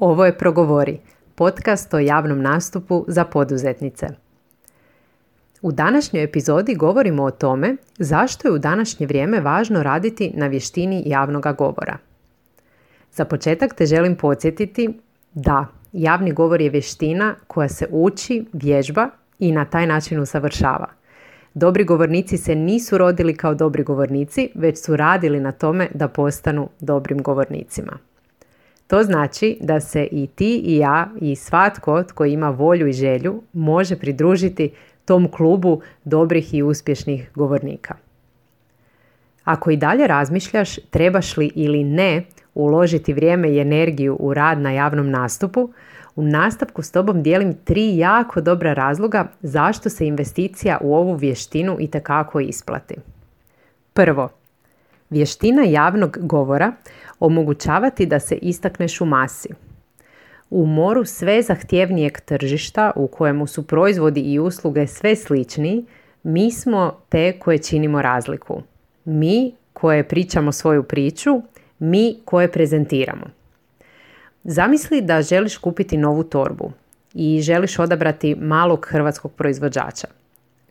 Ovo je Progovori, podcast o javnom nastupu za poduzetnice. U današnjoj epizodi govorimo o tome zašto je u današnje vrijeme važno raditi na vještini javnog govora. Za početak te želim podsjetiti da javni govor je vještina koja se uči, vježba i na taj način usavršava. Dobri govornici se nisu rodili kao dobri govornici, već su radili na tome da postanu dobrim govornicima. To znači da se i ti i ja i svatko tko ima volju i želju može pridružiti tom klubu dobrih i uspješnih govornika. Ako i dalje razmišljaš trebaš li ili ne uložiti vrijeme i energiju u rad na javnom nastupu, u nastavku s tobom dijelim tri jako dobra razloga zašto se investicija u ovu vještinu i isplati. Prvo, vještina javnog govora omogućavati da se istakneš u masi. U moru sve zahtjevnijeg tržišta u kojemu su proizvodi i usluge sve sličniji, mi smo te koje činimo razliku. Mi koje pričamo svoju priču, mi koje prezentiramo. Zamisli da želiš kupiti novu torbu i želiš odabrati malog hrvatskog proizvođača.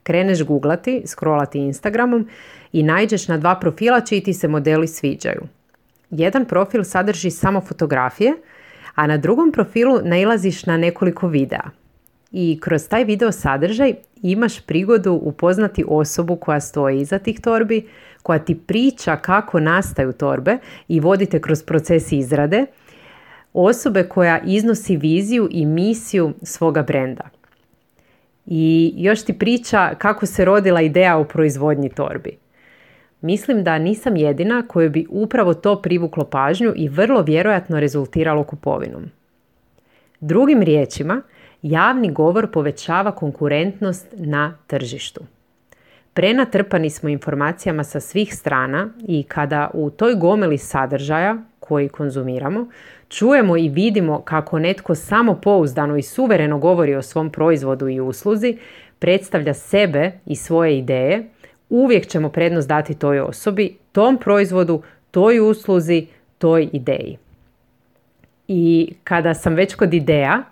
Kreneš googlati, scrollati Instagramom i nađeš na dva profila čiji ti se modeli sviđaju. Jedan profil sadrži samo fotografije, a na drugom profilu nailaziš na nekoliko videa. I kroz taj video sadržaj imaš prigodu upoznati osobu koja stoji iza tih torbi, koja ti priča kako nastaju torbe i vodite kroz proces izrade, osobe koja iznosi viziju i misiju svoga brenda. I još ti priča kako se rodila ideja o proizvodnji torbi. Mislim da nisam jedina koju bi upravo to privuklo pažnju i vrlo vjerojatno rezultiralo kupovinom. Drugim riječima, javni govor povećava konkurentnost na tržištu. Prenatrpani smo informacijama sa svih strana i kada u toj gomeli sadržaja koji konzumiramo, čujemo i vidimo kako netko samo pouzdano i suvereno govori o svom proizvodu i usluzi, predstavlja sebe i svoje ideje, uvijek ćemo prednost dati toj osobi, tom proizvodu, toj usluzi, toj ideji. I kada sam već kod ideja,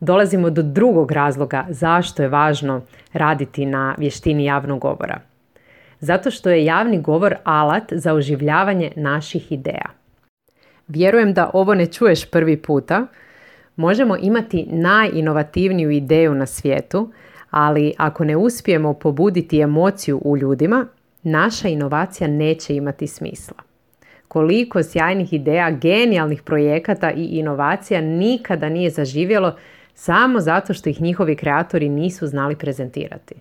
dolazimo do drugog razloga zašto je važno raditi na vještini javnog govora. Zato što je javni govor alat za oživljavanje naših ideja. Vjerujem da ovo ne čuješ prvi puta. Možemo imati najinovativniju ideju na svijetu, ali ako ne uspijemo pobuditi emociju u ljudima, naša inovacija neće imati smisla. Koliko sjajnih ideja, genijalnih projekata i inovacija nikada nije zaživjelo samo zato što ih njihovi kreatori nisu znali prezentirati.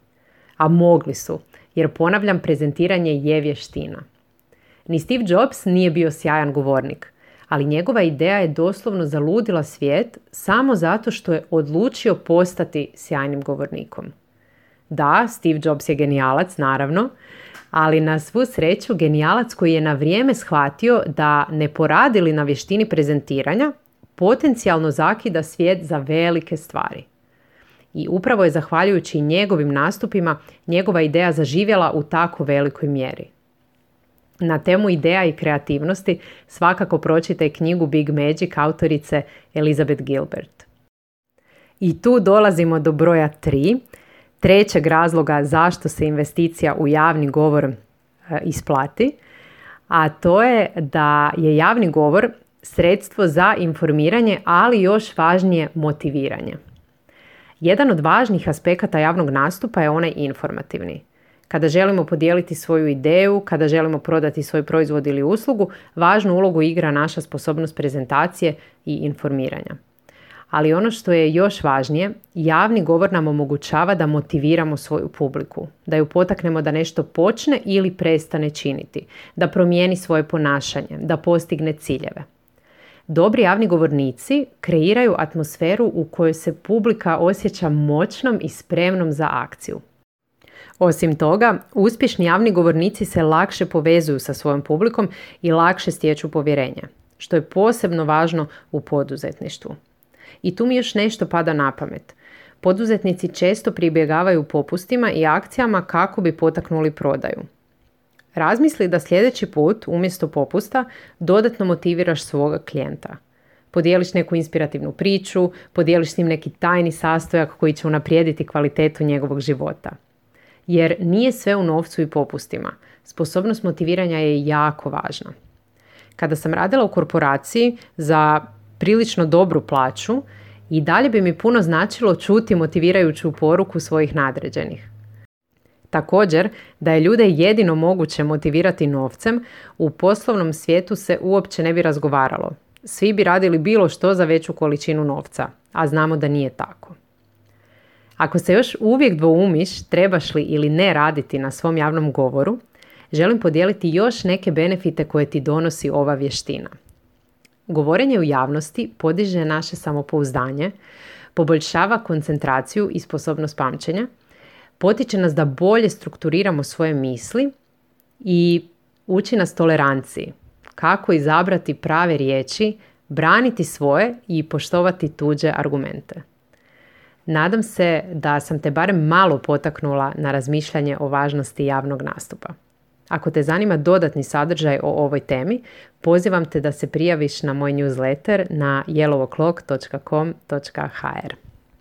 A mogli su, jer ponavljam, prezentiranje je vještina. Ni Steve Jobs nije bio sjajan govornik, ali njegova ideja je doslovno zaludila svijet samo zato što je odlučio postati sjajnim govornikom. Da, Steve Jobs je genijalac, naravno, ali na svu sreću genijalac koji je na vrijeme shvatio da ne poradili na vještini prezentiranja, potencijalno zakida svijet za velike stvari. I upravo je zahvaljujući njegovim nastupima njegova ideja zaživjela u tako velikoj mjeri. Na temu ideja i kreativnosti svakako pročitaj knjigu Big Magic autorice Elizabeth Gilbert. I tu dolazimo do broja 3, trećeg razloga zašto se investicija u javni govor e, isplati, a to je da je javni govor sredstvo za informiranje, ali još važnije motiviranje. Jedan od važnih aspekata javnog nastupa je onaj informativni. Kada želimo podijeliti svoju ideju, kada želimo prodati svoj proizvod ili uslugu, važnu ulogu igra naša sposobnost prezentacije i informiranja. Ali ono što je još važnije, javni govor nam omogućava da motiviramo svoju publiku, da ju potaknemo da nešto počne ili prestane činiti, da promijeni svoje ponašanje, da postigne ciljeve. Dobri javni govornici kreiraju atmosferu u kojoj se publika osjeća moćnom i spremnom za akciju. Osim toga, uspješni javni govornici se lakše povezuju sa svojom publikom i lakše stječu povjerenje, što je posebno važno u poduzetništvu. I tu mi još nešto pada na pamet. Poduzetnici često pribjegavaju popustima i akcijama kako bi potaknuli prodaju. Razmisli da sljedeći put umjesto popusta dodatno motiviraš svoga klijenta. podijeliš neku inspirativnu priču, podijeliš s njim neki tajni sastojak koji će unaprijediti kvalitetu njegovog života. Jer nije sve u novcu i popustima. Sposobnost motiviranja je jako važna. Kada sam radila u korporaciji za prilično dobru plaću, i dalje bi mi puno značilo čuti motivirajuću poruku svojih nadređenih. Također, da je ljude jedino moguće motivirati novcem, u poslovnom svijetu se uopće ne bi razgovaralo. Svi bi radili bilo što za veću količinu novca, a znamo da nije tako. Ako se još uvijek dvoumiš trebaš li ili ne raditi na svom javnom govoru, želim podijeliti još neke benefite koje ti donosi ova vještina. Govorenje u javnosti podiže naše samopouzdanje, poboljšava koncentraciju i sposobnost pamćenja, potiče nas da bolje strukturiramo svoje misli i uči nas toleranciji. Kako izabrati prave riječi, braniti svoje i poštovati tuđe argumente. Nadam se da sam te barem malo potaknula na razmišljanje o važnosti javnog nastupa. Ako te zanima dodatni sadržaj o ovoj temi, pozivam te da se prijaviš na moj newsletter na yellowoclock.com.hr.